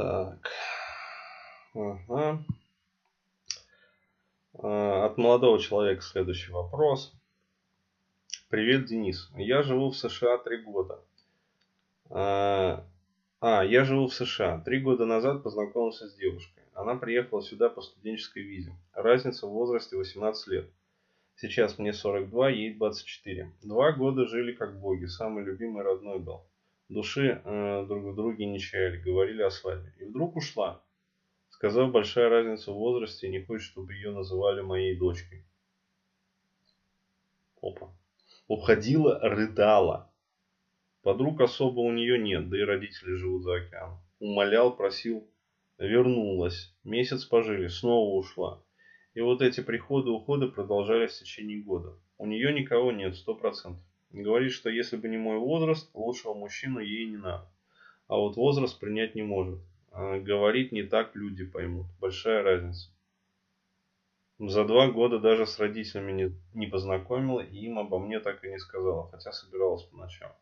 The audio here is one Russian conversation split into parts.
Так. Ага. А, от молодого человека следующий вопрос. Привет, Денис. Я живу в США три года. А, а, я живу в США. Три года назад познакомился с девушкой. Она приехала сюда по студенческой визе. Разница в возрасте 18 лет. Сейчас мне 42, ей 24. Два года жили как боги. Самый любимый родной был. Души э, друг в друге не чаяли, говорили о свадьбе. И вдруг ушла. Сказав, большая разница в возрасте, не хочет, чтобы ее называли моей дочкой. Опа. Уходила, рыдала. Подруг особо у нее нет, да и родители живут за океаном. Умолял, просил, вернулась. Месяц пожили, снова ушла. И вот эти приходы-уходы продолжались в течение года. У нее никого нет, сто процентов. Говорит, что если бы не мой возраст, лучшего мужчину ей не надо. А вот возраст принять не может. А говорит не так люди поймут. Большая разница. За два года даже с родителями не, не познакомила и им обо мне так и не сказала, хотя собиралась поначалу.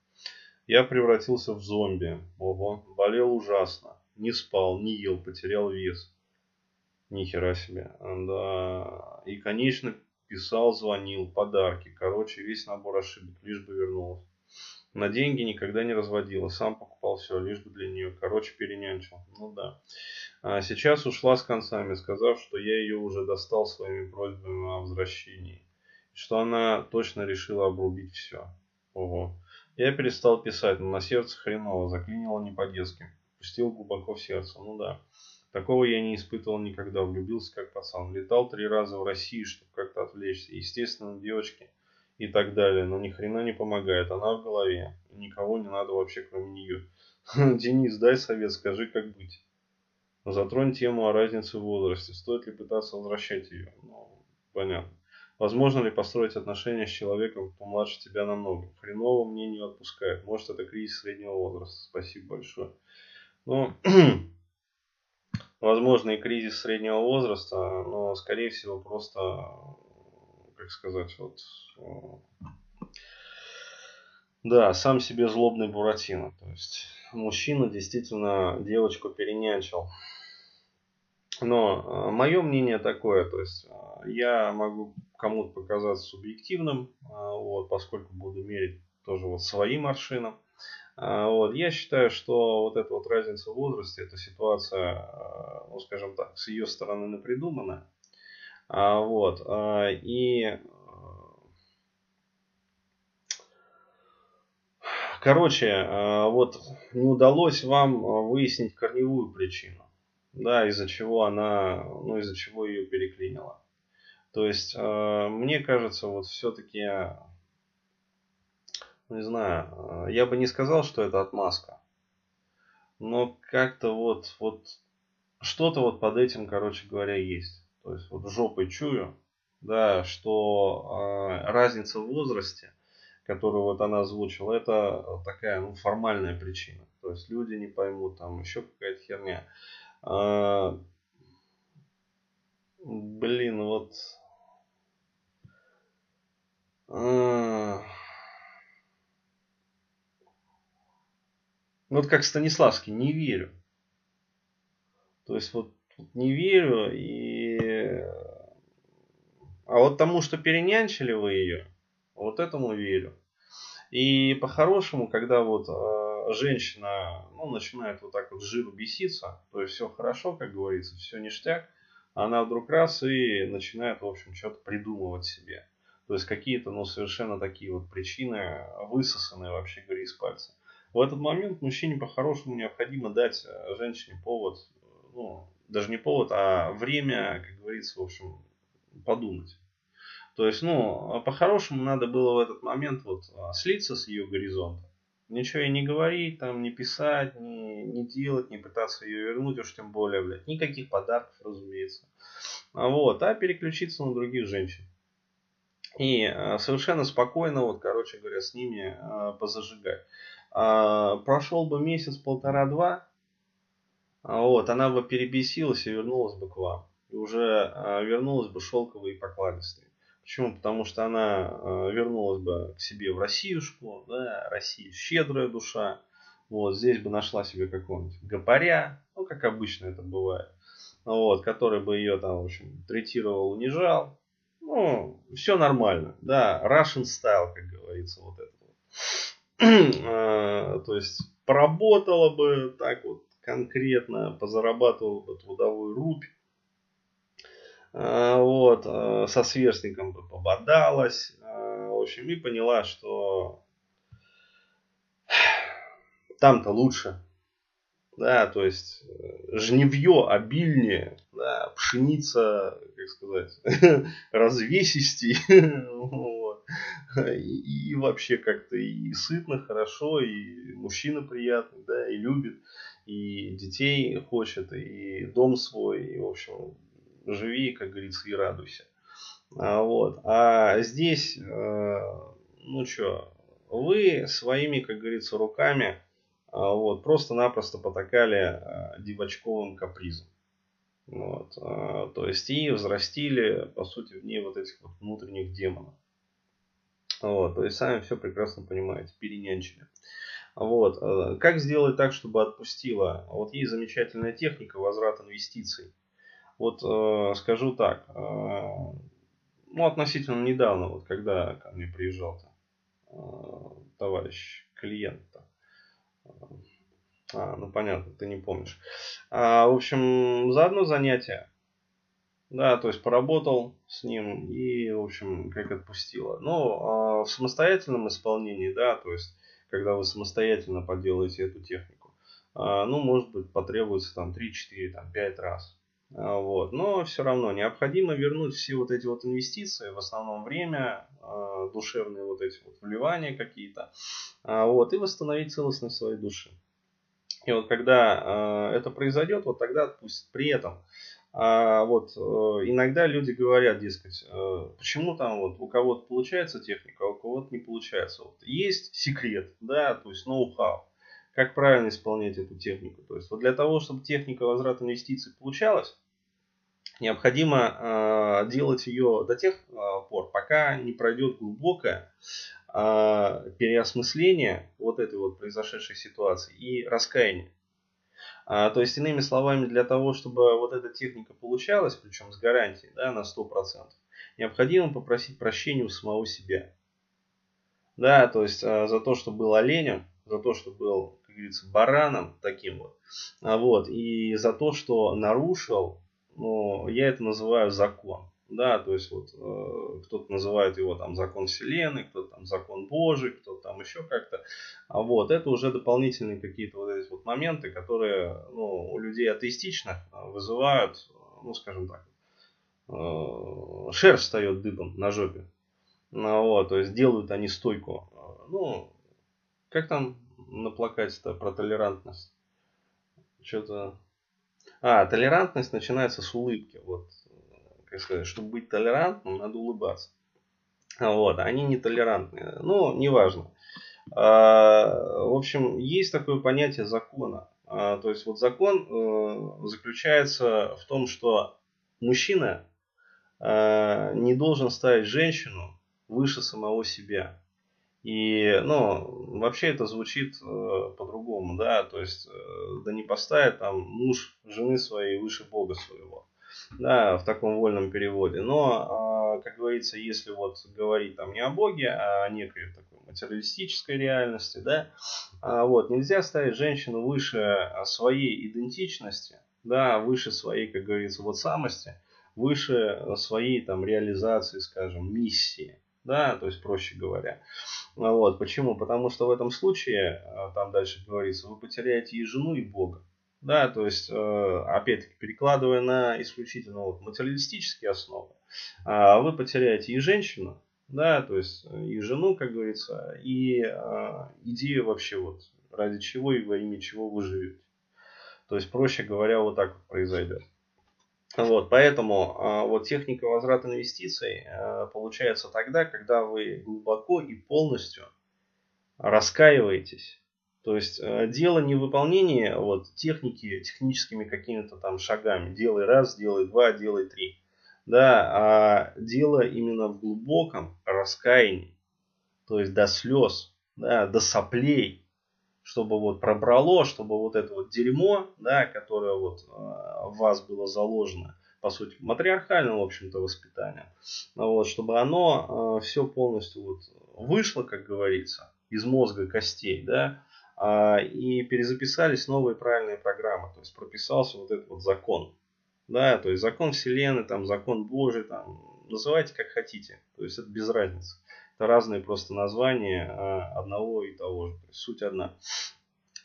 Я превратился в зомби. Ого, болел ужасно. Не спал, не ел, потерял вес. Нихера себе. Да. И, конечно, писал, звонил, подарки. Короче, весь набор ошибок, лишь бы вернулась. На деньги никогда не разводила. Сам покупал все, лишь бы для нее. Короче, перенянчил. Ну да. А сейчас ушла с концами, сказав, что я ее уже достал своими просьбами о возвращении. Что она точно решила обрубить все. Ого. Я перестал писать, но на сердце хреново. Заклинило не по-детски. Пустил глубоко в сердце. Ну да. Такого я не испытывал никогда. Влюбился как пацан. Летал три раза в Россию, чтобы как-то отвлечься. Естественно, девочки и так далее. Но ни хрена не помогает. Она в голове. И никого не надо вообще, кроме нее. Денис, дай совет, скажи, как быть. Затронь тему о разнице в возрасте. Стоит ли пытаться возвращать ее? Ну, понятно. Возможно ли построить отношения с человеком, кто младше тебя намного? Хреново мне не отпускает. Может, это кризис среднего возраста. Спасибо большое. Ну, возможно, и кризис среднего возраста, но, скорее всего, просто, как сказать, вот, да, сам себе злобный Буратино. То есть, мужчина действительно девочку перенянчил. Но мое мнение такое, то есть, я могу кому-то показаться субъективным, вот, поскольку буду мерить тоже вот своим аршином. А, вот. Я считаю, что вот эта вот разница в возрасте, эта ситуация, а, ну скажем так, с ее стороны напридуманная. А, вот. И Короче, вот не удалось вам выяснить корневую причину, да, из-за чего она, ну, из-за чего ее переклинила. То есть, мне кажется, вот все-таки не знаю, э, я бы не сказал, что это отмазка. Но как-то вот, вот что-то вот под этим, короче говоря, есть. То есть вот жопой чую, да, что э, разница в возрасте, которую вот она озвучила, это такая ну, формальная причина. То есть люди не поймут, там еще какая-то херня. Э, блин, вот... Э, Ну, вот как Станиславский, не верю. То есть вот, вот не верю и... А вот тому, что перенянчили вы ее, вот этому верю. И по-хорошему, когда вот э, женщина ну, начинает вот так вот жиру беситься, то есть все хорошо, как говорится, все ништяк, она вдруг раз и начинает, в общем, что-то придумывать себе. То есть какие-то, ну, совершенно такие вот причины, высосанные, вообще говоря, из пальца. В этот момент мужчине по-хорошему необходимо дать э, женщине повод, ну, даже не повод, а время, как говорится, в общем, подумать. То есть, ну, по-хорошему надо было в этот момент вот а, слиться с ее горизонта. Ничего ей не говорить, там, не писать, не, не делать, не пытаться ее вернуть, уж тем более, блядь. Никаких подарков, разумеется. А вот, а переключиться на других женщин. И а, совершенно спокойно, вот, короче говоря, с ними а, позажигать. А, прошел бы месяц, полтора-два, а вот, она бы перебесилась и вернулась бы к вам. И уже а, вернулась бы шелковой и покладистой. Почему? Потому что она вернулась бы к себе в Россиюшку, да, Россия щедрая душа. Вот, здесь бы нашла себе какого-нибудь гопаря, ну, как обычно это бывает, вот, который бы ее там, в общем, третировал, унижал. Ну, все нормально, да, Russian style, как говорится, вот это вот. А, то есть, поработала бы так вот конкретно, позарабатывала бы трудовую рубь, а, вот, а, со сверстником бы пободалась, в общем, и поняла, что там-то лучше, да, то есть э, жневье обильнее, да, пшеница, как сказать, развесистей. и, и вообще как-то и сытно, хорошо, и мужчина приятный, да, и любит, и детей хочет, и дом свой, и, в общем, живи, как говорится, и радуйся. А, вот. а здесь, э, ну что, вы своими, как говорится, руками а, вот, просто-напросто потакали а, девочковым капризом. Вот, а, то есть и взрастили, по сути, в ней вот этих вот внутренних демонов. Вот, то есть сами все прекрасно понимаете, перенянчили. Вот, как сделать так, чтобы отпустила? Вот есть замечательная техника возврат инвестиций. Вот скажу так, ну относительно недавно, вот когда ко мне приезжал товарищ клиент, а, ну понятно, ты не помнишь. А, в общем, за одно занятие. Да, то есть поработал с ним и, в общем, как отпустило. Но а, в самостоятельном исполнении, да, то есть, когда вы самостоятельно поделаете эту технику, а, ну, может быть, потребуется там 3, 4, там 5 раз. А, вот. Но все равно необходимо вернуть все вот эти вот инвестиции, в основном время, а, душевные вот эти вот вливания какие-то, а, вот, и восстановить целостность своей души. И вот когда это произойдет, вот тогда отпустит. При этом вот иногда люди говорят, дескать, почему там вот у кого-то получается техника, а у кого-то не получается. Вот есть секрет, да, то есть ноу-хау как правильно исполнять эту технику. То есть вот для того, чтобы техника возврата инвестиций получалась, необходимо э, делать ее до тех э, пор, пока не пройдет глубокое э, переосмысление вот этой вот произошедшей ситуации и раскаяние. А, то есть, иными словами, для того, чтобы вот эта техника получалась, причем с гарантией да, на 100%, необходимо попросить прощения у самого себя. Да, то есть а, за то, что был оленем, за то, что был говорится, бараном таким вот. А вот. И за то, что нарушил, ну, я это называю закон. Да, то есть вот э, кто-то называет его там закон Вселенной, кто-то там закон Божий, кто-то там еще как-то. А вот это уже дополнительные какие-то вот эти вот моменты, которые ну, у людей атеистичных вызывают, ну скажем так, э, шерсть встает дыбом на жопе. Ну, вот, то есть делают они стойку. Ну, как там на плакате-то про толерантность? Что-то... А, толерантность начинается с улыбки. Вот, как сказать, чтобы быть толерантным, надо улыбаться. Вот, они не толерантные. Ну, неважно. А, в общем, есть такое понятие закона. А, то есть вот закон э, заключается в том, что мужчина э, не должен ставить женщину выше самого себя. И, ну, вообще это звучит э, по-другому, да, то есть, да не поставит там муж жены своей выше Бога своего, да, в таком вольном переводе. Но, э, как говорится, если вот говорить там не о Боге, а о некой такой материалистической реальности, да, э, вот, нельзя ставить женщину выше своей идентичности, да, выше своей, как говорится, вот самости, выше своей там реализации, скажем, миссии, да, то есть проще говоря. Вот, почему? Потому что в этом случае, там дальше говорится, вы потеряете и жену, и Бога. Да, то есть, э, опять-таки, перекладывая на исключительно вот материалистические основы, а вы потеряете и женщину, да, то есть и жену, как говорится, и э, идею вообще вот ради чего и во имя чего вы живете. То есть, проще говоря, вот так вот произойдет. Вот, поэтому а, вот техника возврата инвестиций получается тогда, когда вы глубоко и полностью раскаиваетесь. То есть а, дело не выполнение вот, техники техническими какими-то там шагами. Делай раз, делай два, делай три. Да, а дело именно в глубоком раскаянии. То есть до слез, да, до соплей, чтобы вот пробрало, чтобы вот это вот дерьмо, да, которое вот в вас было заложено, по сути, матриархальным, в общем-то, воспитанием, вот, чтобы оно все полностью вот вышло, как говорится, из мозга костей, да, а, и перезаписались новые правильные программы, то есть прописался вот этот вот закон, да, то есть закон Вселенной, там, закон Божий, там, называйте как хотите, то есть это без разницы. Это разные просто названия а, одного и того же, то есть суть одна.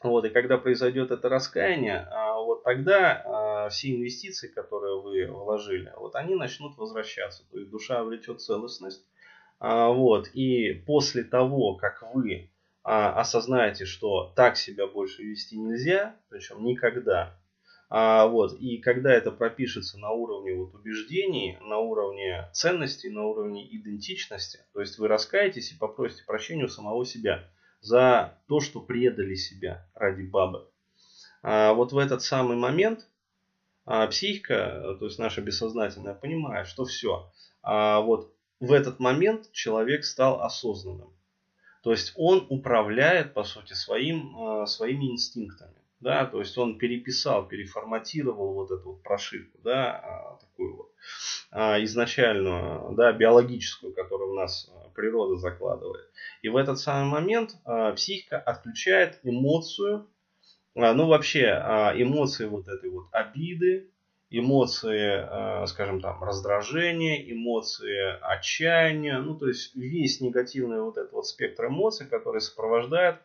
Вот, и когда произойдет это раскаяние, а, вот тогда все инвестиции, которые вы вложили, вот они начнут возвращаться. То есть душа обретет целостность. Вот, и после того, как вы а, осознаете, что так себя больше вести нельзя, причем никогда. А, вот, и когда это пропишется на уровне вот, убеждений, на уровне ценностей, на уровне идентичности, то есть вы раскаетесь и попросите прощения у самого себя за то, что предали себя ради бабы. А, вот в этот самый момент а, психика, то есть наша бессознательная, понимает, что все. А, вот в этот момент человек стал осознанным. То есть он управляет, по сути, своим, э, своими инстинктами. Да, то есть он переписал, переформатировал вот эту вот прошивку, да, а, такую вот а, изначальную, да, биологическую, которую в нас э, природа закладывает. И в этот самый момент а, психика отключает эмоцию, ну вообще эмоции вот этой вот обиды, эмоции, э, скажем там, раздражения, эмоции отчаяния, ну то есть весь негативный вот этот вот спектр эмоций, который сопровождает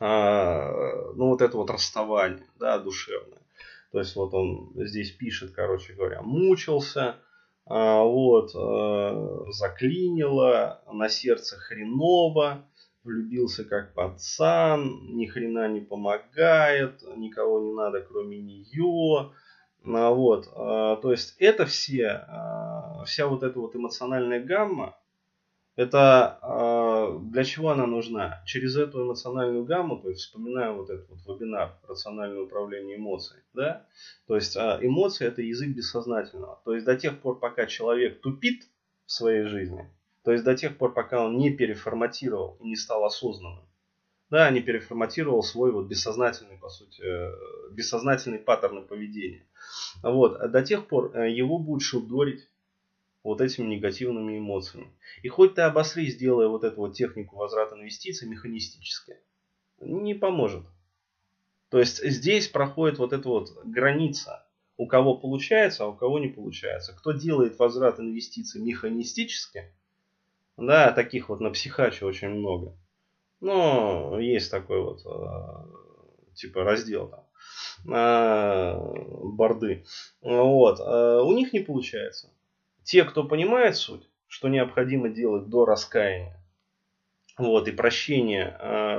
э, ну вот это вот расставание, да, душевное. То есть вот он здесь пишет, короче говоря, мучился, э, вот, заклинило, на сердце хреново, влюбился как пацан, ни хрена не помогает, никого не надо кроме нее, вот, а, то есть это все, а, вся вот эта вот эмоциональная гамма, это для чего она нужна? Через эту эмоциональную гамму, то есть вспоминаем вот этот вот вебинар «Рациональное управление эмоциями», да? То есть эмоции – это язык бессознательного. То есть до тех пор, пока человек тупит в своей жизни, то есть до тех пор, пока он не переформатировал и не стал осознанным, да, не переформатировал свой вот бессознательный, по сути, э, бессознательный паттерн поведения. Вот, до тех пор э, его будет шудорить вот этими негативными эмоциями. И хоть ты обосрись, делая вот эту вот технику возврата инвестиций механистически, не поможет. То есть здесь проходит вот эта вот граница. У кого получается, а у кого не получается. Кто делает возврат инвестиций механистически, да, таких вот на психаче очень много. Но есть такой вот э, типа раздел там борды. Вот. А у них не получается. Те, кто понимает суть, что необходимо делать до раскаяния, вот, и прощение,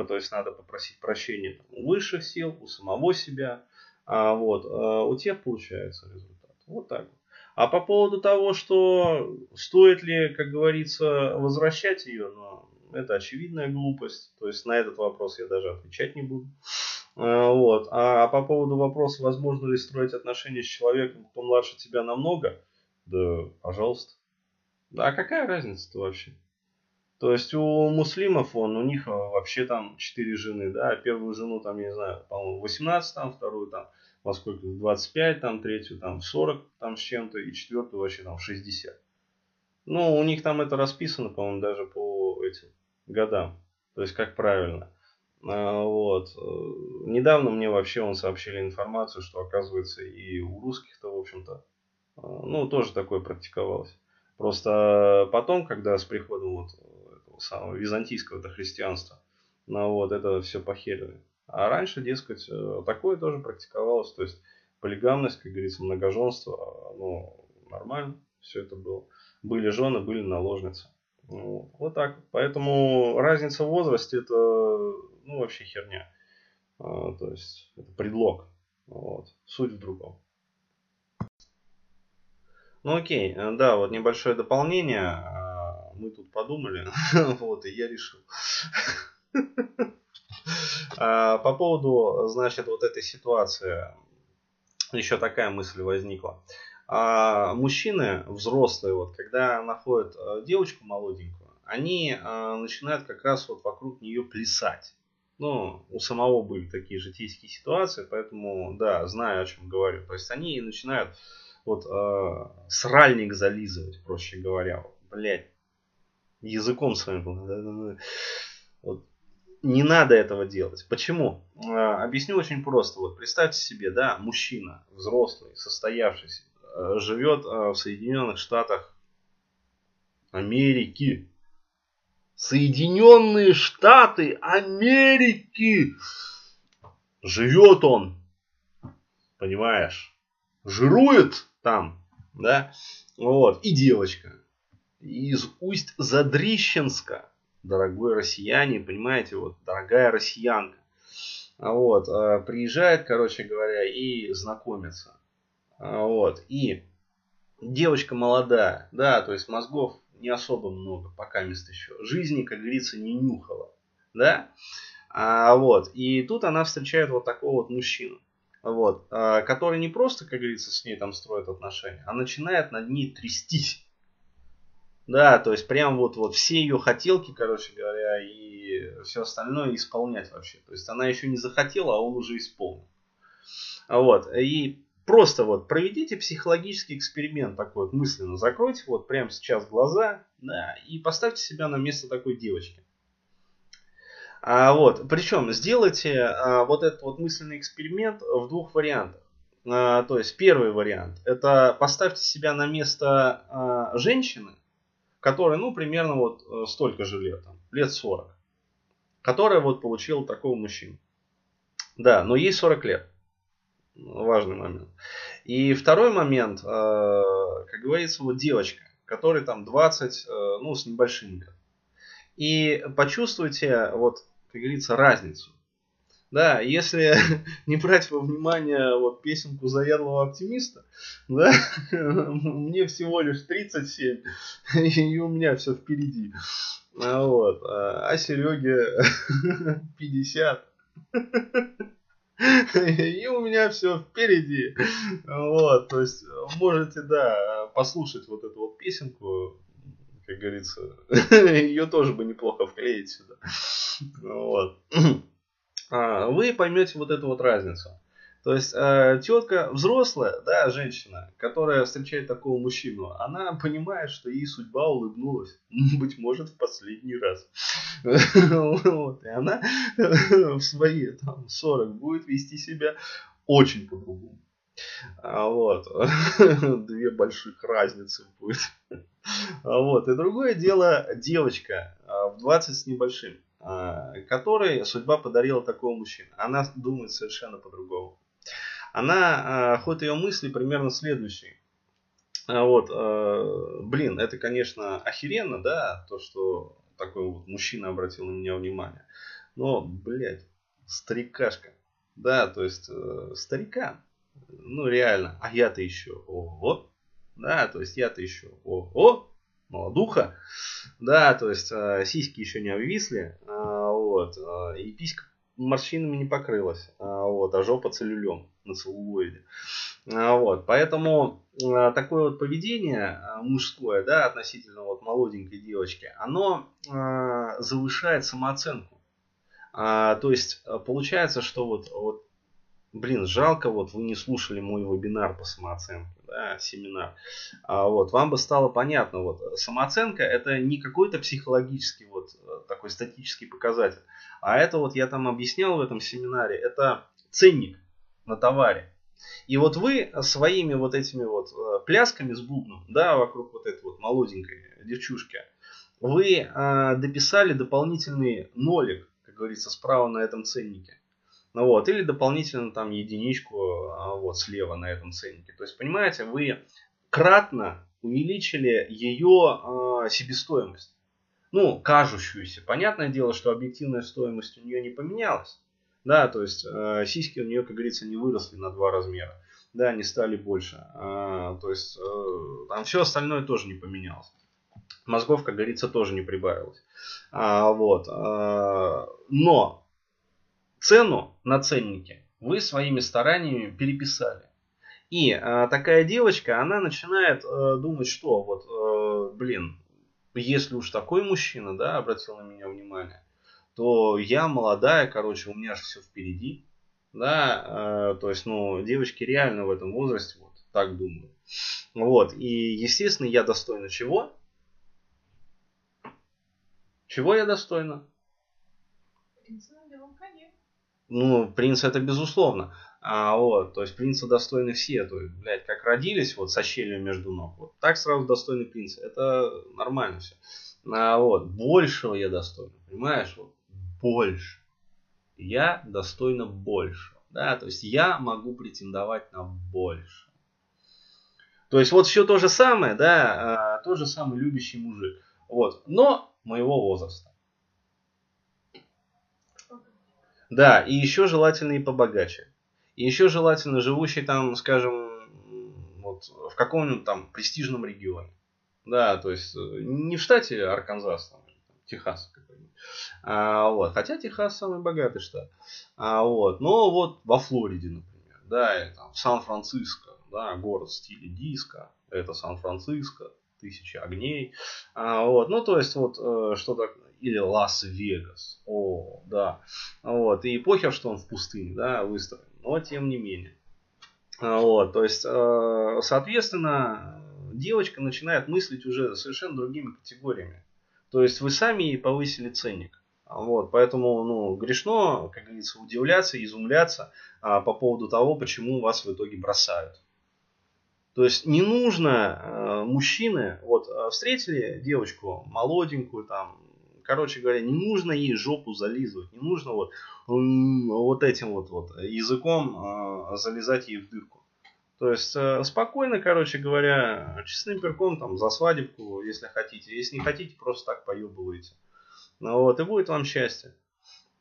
то есть надо попросить прощения у высших сил, у самого себя, а, вот, у тех получается результат. Вот так вот. А по поводу того, что стоит ли, как говорится, возвращать ее, ну, это очевидная глупость. То есть на этот вопрос я даже отвечать не буду. А, вот. А по поводу вопроса, возможно ли строить отношения с человеком, кто младше тебя намного, да, пожалуйста. Да, а какая разница-то вообще? То есть у муслимов, он, у них вообще там четыре жены, да, первую жену там, я не знаю, по-моему, 18 там, вторую там, во сколько, 25 там, третью там 40 там с чем-то, и четвертую вообще там 60. Ну, у них там это расписано, по-моему, даже по этим годам. То есть, как правильно. А, вот. Недавно мне вообще он сообщили информацию, что оказывается и у русских-то, в общем-то, а, ну, тоже такое практиковалось. Просто потом, когда с приходом вот этого самого византийского христианства, ну, вот, это все похерили. А раньше, дескать, э, такое тоже практиковалось. То есть полигамность, как говорится, многоженство, ну, нормально все это было. Были жены, были наложницы. Вот, так. Поэтому разница в возрасте это ну, вообще херня. А, то есть это предлог. Вот. Суть в другом. Ну окей, э, да, вот небольшое дополнение. А, мы тут подумали, вот, и я решил. А, по поводу, значит, вот этой ситуации, еще такая мысль возникла. А мужчины взрослые, вот, когда находят э, девочку молоденькую, они э, начинают как раз вот вокруг нее плясать. Ну, у самого были такие житейские ситуации, поэтому, да, знаю, о чем говорю. То есть они начинают вот э, сральник зализывать, проще говоря. Вот, блядь, языком своим. Вот. Не надо этого делать. Почему? Э, объясню очень просто. Вот представьте себе, да, мужчина, взрослый, состоявшийся, живет э, в Соединенных Штатах Америки. Соединенные Штаты Америки. Живет он. Понимаешь? Жирует там. Да? Вот. И девочка. Из Усть-Задрищенска. Дорогой россияне, понимаете, вот, дорогая россиянка. Вот, а, приезжает, короче говоря, и знакомится. А, вот, и девочка молодая, да, то есть мозгов не особо много, пока мест еще. Жизни, как говорится, не нюхала. Да? А, вот. И тут она встречает вот такого вот мужчину. Вот, а, который не просто, как говорится, с ней там строит отношения, а начинает над ней трястись. Да, то есть прям вот, вот все ее хотелки, короче говоря, и все остальное исполнять вообще. То есть она еще не захотела, а он уже исполнил. Вот. И Просто вот проведите психологический эксперимент такой вот мысленно. Закройте вот прямо сейчас глаза да, и поставьте себя на место такой девочки. А, вот, причем сделайте а, вот этот вот мысленный эксперимент в двух вариантах. А, то есть первый вариант это поставьте себя на место а, женщины, которая, ну, примерно вот э, столько же лет, там, лет 40, которая вот получила такого мужчину. Да, но ей 40 лет важный момент. И второй момент, э, как говорится, вот девочка, которой там 20, э, ну, с небольшим лет. И почувствуйте, вот, как говорится, разницу. Да, если не брать во внимание вот песенку заядлого оптимиста, да, мне всего лишь 37, и у меня все впереди. Вот. А Сереге 50. И у меня все впереди. Вот, то есть можете, да, послушать вот эту вот песенку, как говорится, ее тоже бы неплохо вклеить сюда. Вот. А, вы поймете вот эту вот разницу. То есть э, тетка взрослая, да, женщина, которая встречает такого мужчину, она понимает, что ей судьба улыбнулась, быть может, в последний раз. Вот. И она в свои там, 40 будет вести себя очень по-другому. А вот. Две больших разницы будет. А вот. И другое дело девочка а, в 20 с небольшим, которой судьба подарила такого мужчину. Она думает совершенно по-другому она, а, ход ее мысли примерно следующий. А, вот, а, блин, это, конечно, охеренно, да, то, что такой вот мужчина обратил на меня внимание. Но, блядь, старикашка. Да, то есть, э, старика. Ну, реально. А я-то еще, ого. Да, то есть, я-то еще, ого. Молодуха. Да, то есть, э, сиськи еще не обвисли. Вот. И писька морщинами не покрылась. Вот, а жопа целлюлем на целлулоиде. А, вот, поэтому а, такое вот поведение а, мужское, да, относительно вот молоденькой девочки, оно завышает самооценку. то есть получается, что вот, вот, блин, жалко, вот вы не слушали мой вебинар по самооценке, да, семинар. А, вот, вам бы стало понятно, вот, самооценка это не какой-то психологический вот такой статический показатель, а это вот я там объяснял в этом семинаре, это ценник на товаре. И вот вы своими вот этими вот э, плясками с бубном, да, вокруг вот этой вот молоденькой девчушки, вы э, дописали дополнительный нолик, как говорится, справа на этом ценнике. Ну вот, или дополнительно там единичку э, вот слева на этом ценнике. То есть, понимаете, вы кратно увеличили ее э, себестоимость. Ну, кажущуюся. Понятное дело, что объективная стоимость у нее не поменялась. Да, то есть э, сиськи у нее, как говорится, не выросли на два размера. Да, они стали больше. А, то есть э, там все остальное тоже не поменялось. Мозгов, как говорится, тоже не прибавилось. А, вот. А, но цену на ценнике вы своими стараниями переписали. И а, такая девочка, она начинает а, думать, что вот, а, блин, если уж такой мужчина, да, обратил на меня внимание, то я молодая, короче, у меня же все впереди. Да, э, то есть, ну, девочки реально в этом возрасте вот так думают. Вот, и, естественно, я достойна чего? Чего я достойна? Принца. Ну, принц это безусловно. А, вот, то есть принца достойны все. То есть, блядь, как родились вот со щелью между ног, вот так сразу достойны принца. Это нормально все. А, вот, большего я достойна, понимаешь? Вот, больше. Я достойна больше. Да, то есть я могу претендовать на больше. То есть вот все то же самое, да, а, тот же самый любящий мужик. Вот, но моего возраста. Да, и еще желательно и побогаче. И еще желательно живущий там, скажем, вот в каком-нибудь там престижном регионе. Да, то есть э, не в штате Арканзас, там, Техас какой-нибудь. А, вот. Хотя Техас самый богатый штат. А, вот. Но вот во Флориде, например, да, или там в Сан-Франциско, да, город в стиле диско, это Сан-Франциско, тысячи огней. А, вот. Ну, то есть, вот, э, что так, или Лас-Вегас. О, да. Вот. И похер, что он в пустыне, да, выстроен. Но тем не менее. А, вот. То есть, э, соответственно, девочка начинает мыслить уже совершенно другими категориями. То есть вы сами ей повысили ценник. Вот, поэтому, ну, грешно, как говорится, удивляться, изумляться а, по поводу того, почему вас в итоге бросают. То есть не нужно э, мужчины, вот э, встретили девочку молоденькую там, короче говоря, не нужно ей жопу зализывать, не нужно вот, вот этим вот, вот языком э, залезать ей в дырку. То есть э, спокойно, короче говоря, честным перком там за свадебку, если хотите. Если не хотите, просто так поебываете. Ну, вот, и будет вам счастье.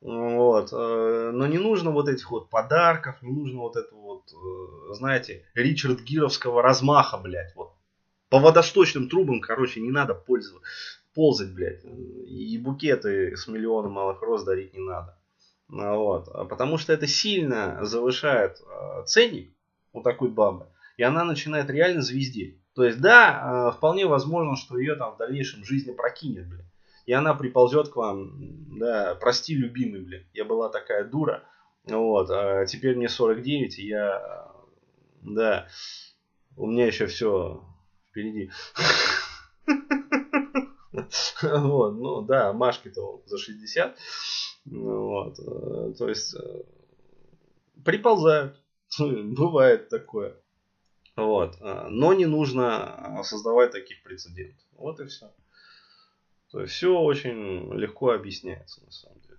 Вот. Э, но не нужно вот этих вот подарков, не нужно вот этого вот, э, знаете, Ричард Гировского размаха, блядь. Вот. По водосточным трубам, короче, не надо пользоваться, ползать, блядь. И букеты с миллионом малых роз дарить не надо. Вот. Потому что это сильно завышает ценник у такой бабы, и она начинает реально звездеть. То есть, да, э, вполне возможно, что ее там в дальнейшем жизни прокинет, блин. И она приползет к вам, да, прости, любимый, блин, я была такая дура, вот, а теперь мне 49, и я, да, у меня еще все впереди. Вот, ну да, Машке-то за 60. Вот, э, то есть э, приползают. Бывает такое. Вот. А, но не нужно создавать таких прецедентов. Вот и все. То есть все очень легко объясняется на самом деле.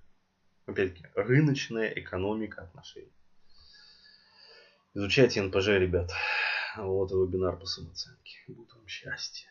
Опять-таки, рыночная экономика отношений. Изучайте НПЖ, ребят. Вот и вебинар по самооценке. Будет вам счастье.